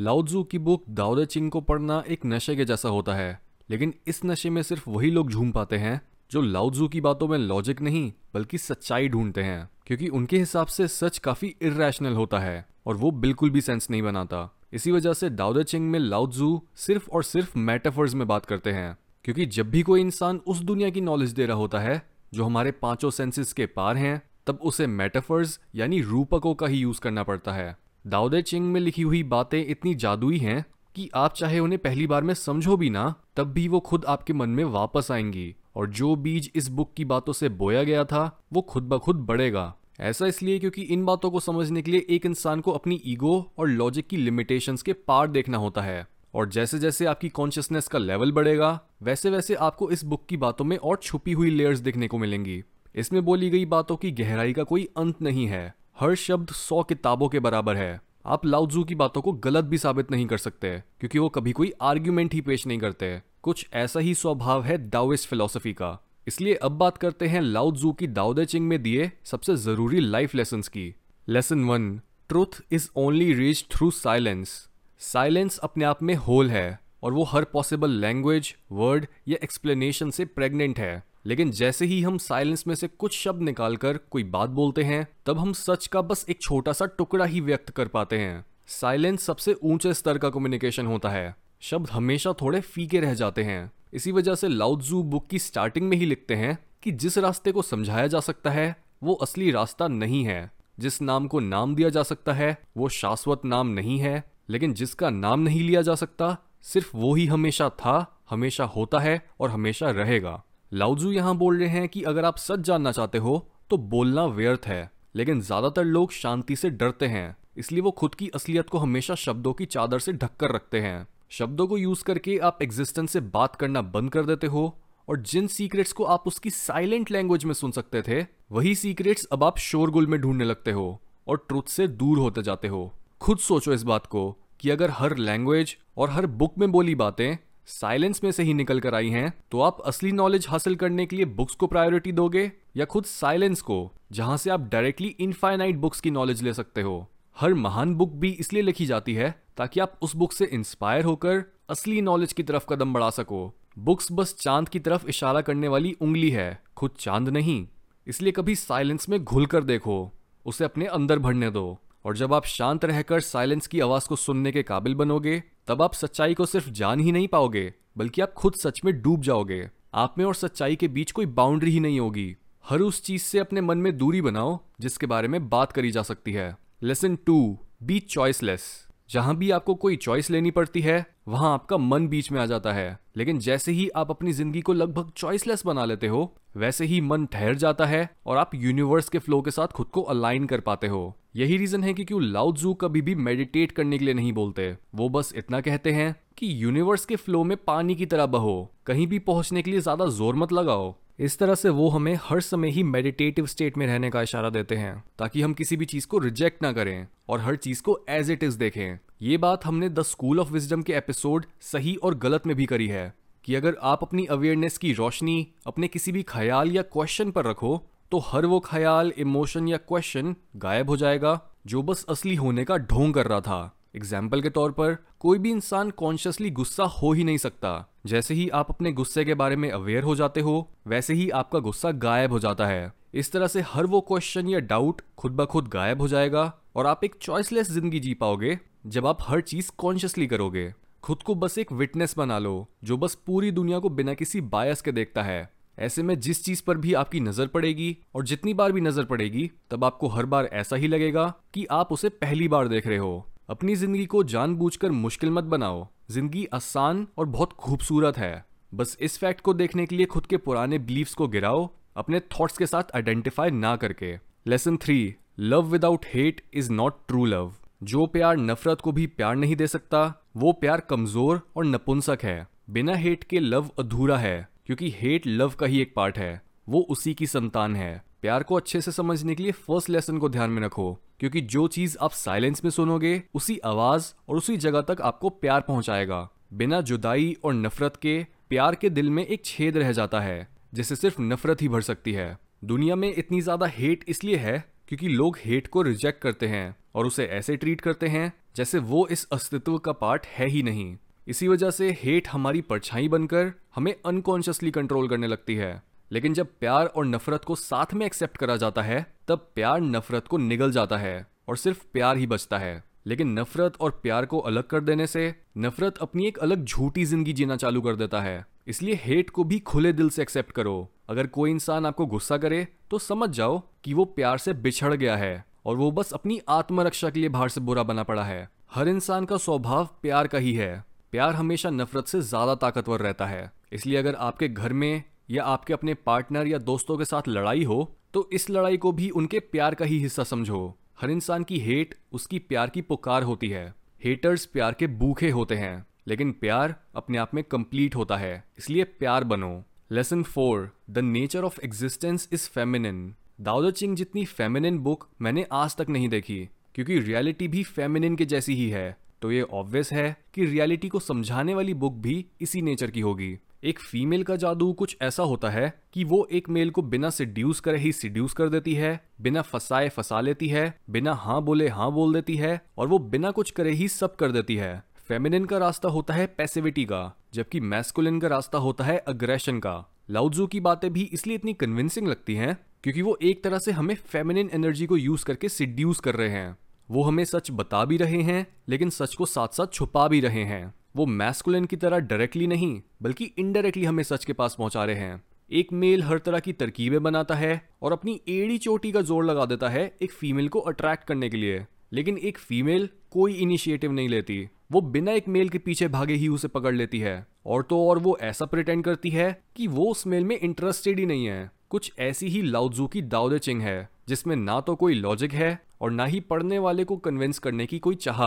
Lao Tzu की book दाउदे चिंग को पढ़ना एक नशे के जैसा होता है। लेकिन इस नशे में सिर्फ़ वही लोग झूम पाते हैं, जो लाउजू की बातों में लॉजिक नहीं, बल्कि सच्चाई ढूंढते हैं। क्योंकि उनके हिसाब से सच काफ़ी इरेशनल होता है, और वो बिल्कुल भी सेंस नहीं बनाता। इसी वजह से दाउदे चिंग में लाउजू सिर्फ़ और सिर्फ़ मेटाफर्स में बात करते हैं। क्योंकि जब भी कोई इंसान उस दुनिया की नॉलेज दे रहा होता है, जो हमारे पाँचों सेंसेस के पार हैं, तब उसे मेटाफर्स यानी रूपकों का ही यूज़ करना पड़ता है। दाऊदे चिंग में लिखी हुई बातें इतनी जादुई हैं कि आप चाहे उन्हें पहली बार में समझो भी ना, तब भी वो खुद आपके मन में वापस आएँगी। और जो बीज इस बुक की बातों से बोया गया था, वो खुद ब खुद बढ़ेगा। ऐसा इसलिए क्योंकि इन बातों को समझने के लिए एक इंसान को अपनी ईगो और लॉजिक की लिमिटेशंस के पार देखना होता है। और जैसे जैसे आपकी कॉन्शियसनेस का लेवल बढ़ेगा वैसे वैसे आपको इस बुक की बातों में और छुपी हुई लेयर्स देखने को मिलेंगी। इसमें बोली गई बातों की गहराई का कोई अंत नहीं है। हर शब्द सौ किताबों के बराबर है। आप लाउजू की बातों को गलत भी साबित नहीं कर सकते, क्योंकि वो कभी कोई आर्ग्यूमेंट ही पेश नहीं करते। कुछ ऐसा ही स्वभाव है दाविस्ट फिलोसफी का। इसलिए अब बात करते हैं लाउजू की दाउदे चिंग में दिए सबसे ज़रूरी लाइफ लेसन की। Lesson one, truth is only reach through silence. Silence अपने आप में होल है, और वो हर पॉसिबल लैंग्वेज, वर्ड या एक्सप्लेनेशन से प्रेग्नेंट है। लेकिन जैसे ही हम साइलेंस में से कुछ शब्द निकालकर कोई बात बोलते हैं, तब हम सच का बस एक छोटा सा टुकड़ा ही व्यक्त कर पाते हैं। साइलेंस सबसे ऊँचे स्तर का कम्युनिकेशन होता है। शब्द हमेशा थोड़े फीके रह जाते हैं। इसी वजह से लाउजू बुक की स्टार्टिंग में ही लिखते हैं कि जिस रास्ते को समझाया जा सकता है, वो असली रास्ता नहीं है। जिस नाम को नाम दिया जा सकता है, वो शाश्वत नाम नहीं है। लेकिन जिसका नाम नहीं लिया जा सकता, सिर्फ़ वो ही हमेशा था, हमेशा होता है और हमेशा रहेगा। लाउजू यहाँ बोल रहे हैं कि अगर आप सच जानना चाहते हो तो बोलना व्यर्थ है। लेकिन ज़्यादातर लोग शांति से डरते हैं, इसलिए वो खुद की असलियत को हमेशा शब्दों की चादर से ढककर रखते हैं। शब्दों को यूज़ करके आप एग्जिस्टेंस से बात करना बंद कर देते हो, और जिन सीक्रेट्स को आप उसकी साइलेंट लैंग्वेज में सुन सकते थे, वही सीक्रेट्स अब आप शोरगुल में ढूँढने लगते हो, और ट्रुथ से दूर होते जाते हो। खुद सोचो इस बात को, कि अगर हर लैंग्वेज और हर बुक में बोली बातें साइलेंस में से ही निकल कर आई हैं तो आप असली नॉलेज हासिल करने के लिए बुक्स को प्रायोरिटी दोगे? या खुद साइलेंस को, जहाँ से आप डायरेक्टली इनफाइनाइट बुक्स की नॉलेज ले सकते हो? हर महान बुक भी इसलिए लिखी जाती है, ताकि आप उस बुक से इंस्पायर होकर असली नॉलेज की तरफ़ कदम बढ़ा सको। बुक्स बस चाँद की तरफ़ इशारा करने वाली उंगली है, खुद चाँद नहीं। इसलिए कभी साइलेंस में घुल कर देखो, उसे अपने अंदर भरने दो। और जब आप शांत रहकर साइलेंस की आवाज़ को सुनने के काबिल बनोगे, तब आप सच्चाई को सिर्फ़ जान ही नहीं पाओगे, बल्कि आप खुद सच में डूब जाओगे। आप में और सच्चाई के बीच कोई बाउंड्री ही नहीं होगी। हर उस चीज़ से अपने मन में दूरी बनाओ, जिसके बारे में बात करी जा सकती है। लेसन टू बी चॉइसलेस जहाँ भी आपको कोई चॉइस लेनी पड़ती है, वहाँ आपका मन बीच में आ जाता है। लेकिन जैसे ही आप अपनी ज़िंदगी को लगभग चॉइसलेस बना लेते हो, वैसे ही मन ठहर जाता है और आप यूनिवर्स के फ्लो के साथ खुद को अलाइन कर पाते हो। यही रीजन है कि क्यों लाउजू कभी भी मेडिटेट करने के लिए नहीं बोलते। वो बस इतना कहते हैं कि यूनिवर्स के फ्लो में पानी की तरह बहो। कहीं भी पहुँचने के लिए ज़्यादा ज़ोर मत लगाओ। इस तरह से वो हमें हर समय ही मेडिटेटिव स्टेट में रहने का इशारा देते हैं, ताकि हम किसी भी चीज़ को रिजेक्ट ना करें और हर चीज़ को एज इट इज़ देखें। ये बात हमने द स्कूल ऑफ़ विजडम के एपिसोड सही और गलत में भी करी है, कि अगर आप अपनी अवेयरनेस की रोशनी, अपने किसी भी ख्याल या क्वेश्चन पर रखो तो हर वो ख्याल इमोशन या क्वेश्चन गायब हो जाएगा, जो बस असली होने का ढोंग कर रहा था। एग्ज़ाम्पल के तौर पर, कोई भी इंसान कॉन्शियसली गुस्सा हो ही नहीं सकता। जैसे ही आप अपने गुस्से के बारे में अवेयर हो जाते हो, वैसे ही आपका गुस्सा गायब हो जाता है। इस तरह से हर वो क्वेश्चन या डाउट खुद ब खुद गायब हो जाएगा और आप एक चॉइसलेस ज़िंदगी जी पाओगे, जब आप हर चीज़ कॉन्शियसली करोगे। खुद को बस एक विटनेस बना लो, जो बस पूरी दुनिया को बिना किसी बायस के देखता है। ऐसे में जिस चीज़ पर भी आपकी नज़र पड़ेगी और जितनी बार भी नज़र पड़ेगी, तब आपको हर बार ऐसा ही लगेगा कि आप उसे पहली बार देख रहे हो। अपनी ज़िंदगी को जानबूझकर मुश्किल मत बनाओ। ज़िंदगी आसान और बहुत खूबसूरत है। बस इस फैक्ट को देखने के लिए खुद के पुराने बिलीव्स को गिराओ, अपने थॉट्स के साथ आइडेंटिफाई ना करके। Lesson three, love without hate is not true love. जो प्यार नफरत को भी प्यार नहीं दे सकता, वो प्यार कमज़ोर और नपुंसक है। बिना हेट के लव अधूरा है। क्योंकि हेट लव का ही एक पार्ट है। वो उसी की संतान है। प्यार को अच्छे से समझने के लिए फ़र्स्ट लेसन को ध्यान में रखो। क्योंकि जो चीज़ आप साइलेंस में सुनोगे, उसी आवाज़ और उसी जगह तक आपको प्यार पहुंचाएगा। बिना जुदाई और नफरत के, प्यार के दिल में एक छेद रह जाता है, जिसे सिर्फ़ नफरत ही भर सकती है। दुनिया में इतनी ज़्यादा हेट इसलिए है क्योंकि लोग हेट को रिजेक्ट करते हैं और उसे ऐसे ट्रीट करते हैं जैसे वो इस अस्तित्व का पार्ट है ही नहीं। इसी वजह से हेट हमारी परछाई बनकर हमें अनकॉन्शियसली कंट्रोल करने लगती है। लेकिन जब प्यार और नफरत को साथ में एक्सेप्ट करा जाता है, तब प्यार नफरत को निगल जाता है और सिर्फ़ प्यार ही बचता है। लेकिन नफरत और प्यार को अलग कर देने से नफरत अपनी एक अलग झूठी ज़िंदगी जीना चालू कर देता है। इसलिए हेट को भी खुले दिल से एक्सेप्ट करो। अगर कोई इंसान आपको गुस्सा करे तो समझ जाओ कि वो प्यार से बिछड़ गया है और वो बस अपनी आत्मरक्षा के लिए बाहर से बुरा बना पड़ा है। हर इंसान का स्वभाव प्यार का ही है। प्यार हमेशा नफरत से ज़्यादा ताकतवर रहता है। इसलिए अगर आपके घर में या आपके अपने पार्टनर या दोस्तों के साथ लड़ाई हो तो इस लड़ाई को भी उनके प्यार का ही हिस्सा समझो। हर इंसान की हेट उसकी प्यार की पुकार होती है। हेटर्स प्यार के भूखे होते हैं, लेकिन प्यार अपने आप में कंप्लीट होता है। इसलिए प्यार बनो। Lesson four the nature of existence is feminine Tao Te Ching जितनी फेमिनिन बुक मैंने आज तक नहीं देखी, क्योंकि रियलिटी भी फेमिनिन के जैसी ही है। तो ये ऑब्वियस है कि रियलिटी को समझाने वाली बुक भी इसी नेचर की होगी। एक फीमेल का जादू कुछ ऐसा होता है कि वो एक मेल को बिना सिड्यूस करे ही सिड्यूस कर देती है, बिना फसाए फसा लेती है, बिना हाँ बोले हाँ बोल देती है और वो बिना कुछ करे ही सब कर देती है। फेमिनिन का रास्ता होता है पैसिविटी का, जबकि मैस्कुलिन का रास्ता होता है अग्रेशन का। लाउजू की बातें भी इसलिए इतनी कन्विंसिंग लगती हैं क्योंकि वो एक तरह से हमें फेमिनिन एनर्जी को यूज़ करके सिड्यूस कर रहे हैं। वो हमें सच बता भी रहे हैं, लेकिन सच को साथ साथ छुपा भी रहे हैं। वो मैस्कुलिन की तरह डायरेक्टली नहीं, बल्कि इनडायरेक्टली हमें सच के पास पहुँचा रहे हैं। एक मेल हर तरह की तरकीबें बनाता है और अपनी एड़ी चोटी का ज़ोर लगा देता है एक फीमेल को अट्रैक्ट करने के लिए। लेकिन एक फीमेल कोई इनिशिएटिव नहीं लेती। वो बिना एक मेल के पीछे भागे ही उसे पकड़ लेती है। और तो और वो ऐसा प्रिटेंड करती है कि वो उस मेल में इंटरेस्टेड ही नहीं है। कुछ ऐसी ही लाउजू की दाउदे चिंग है, जिसमें ना तो कोई लॉजिक है और ना ही पढ़ने वाले को कन्विंस करने की कोई चाह।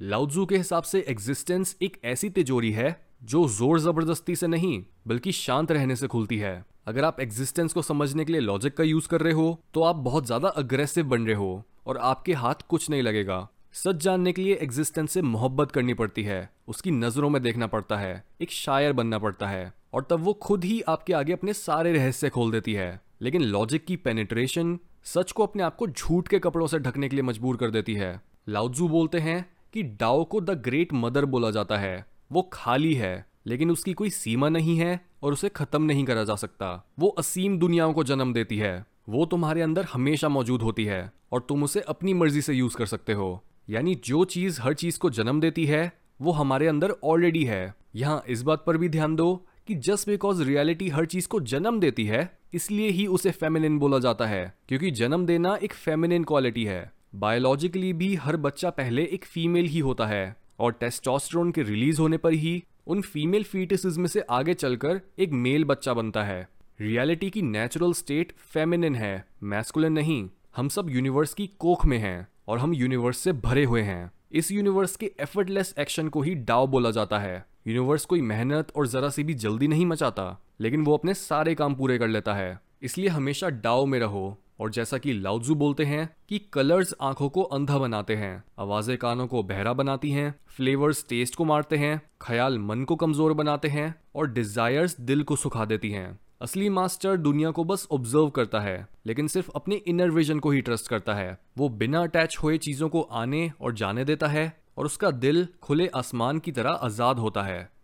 लाउजू के हिसाब से एग्जिस्टेंस एक ऐसी तिजोरी है जो ज़ोर ज़बरदस्ती से नहीं, बल्कि शांत रहने से खुलती है। अगर आप एग्जिस्टेंस को समझने के लिए लॉजिक का यूज़ कर रहे हो तो आप बहुत ज़्यादा अग्रेसिव बन रहे हो और आपके हाथ कुछ नहीं लगेगा। सच जानने के लिए एग्जिस्टेंस से मोहब्बत करनी पड़ती है, उसकी नज़रों में देखना पड़ता है, एक शायर बनना पड़ता है, और तब वो खुद ही आपके आगे अपने सारे रहस्य खोल देती है। लेकिन लॉजिक की पेनिट्रेशन सच को अपने आप को झूठ के कपड़ों से ढकने के लिए मजबूर कर देती है। लाउजू बोलते हैं कि डाओ को द ग्रेट मदर बोला जाता है। वो खाली है, लेकिन उसकी कोई सीमा नहीं है और उसे खत्म नहीं करा जा सकता। वो असीम दुनियाओं को जन्म देती है। वो तुम्हारे अंदर हमेशा मौजूद होती है और तुम उसे अपनी मर्ज़ी से यूज़ कर सकते हो। यानी जो चीज़ हर चीज़ को जन्म देती है, वो हमारे अंदर ऑलरेडी है। यहाँ इस बात पर भी ध्यान दो कि जस्ट बिकॉज़ रियलिटी हर चीज़ को जन्म देती है इसलिए ही उसे फेमिनिन बोला जाता है, क्योंकि जन्म देना एक फेमिनिन क्वालिटी है। बायोलॉजिकली भी हर बच्चा पहले एक फीमेल ही होता है, और टेस्टोस्टेरोन के रिलीज़ होने पर ही उन फीमेल फीटिस में से आगे चलकर एक मेल बच्चा बनता है। रियलिटी की नेचुरल स्टेट फेमिनिन है मैस्कुलिन नहीं, हम सब यूनिवर्स की कोख में हैं, और हम यूनिवर्स से भरे हुए हैं। इस यूनिवर्स के एफर्टलेस एक्शन को ही डाव बोला जाता है। यूनिवर्स कोई मेहनत और जरा सी भी जल्दी नहीं मचाता। लेकिन वो अपने सारे काम पूरे कर लेता है। इसलिए हमेशा डाव में रहो और जैसा कि लाउजू बोलते हैं कि कलर्स आँखों को अंधा बनाते हैं, आवाज़ें कानों को बहरा बनाती हैं, फ्लेवर्स टेस्ट को मारते हैं, ख्याल मन को कमज़ोर बनाते हैं और डिजायर्स दिल को सुखा देती हैं। असली मास्टर दुनिया को बस ऑब्ज़र्व करता है, लेकिन सिर्फ़ अपने इनर विजन को ही ट्रस्ट करता है। वो बिना अटैच हुए चीज़ों को आने और जाने देता है और उसका दिल खुले आसमान की तरह आज़ाद होता है।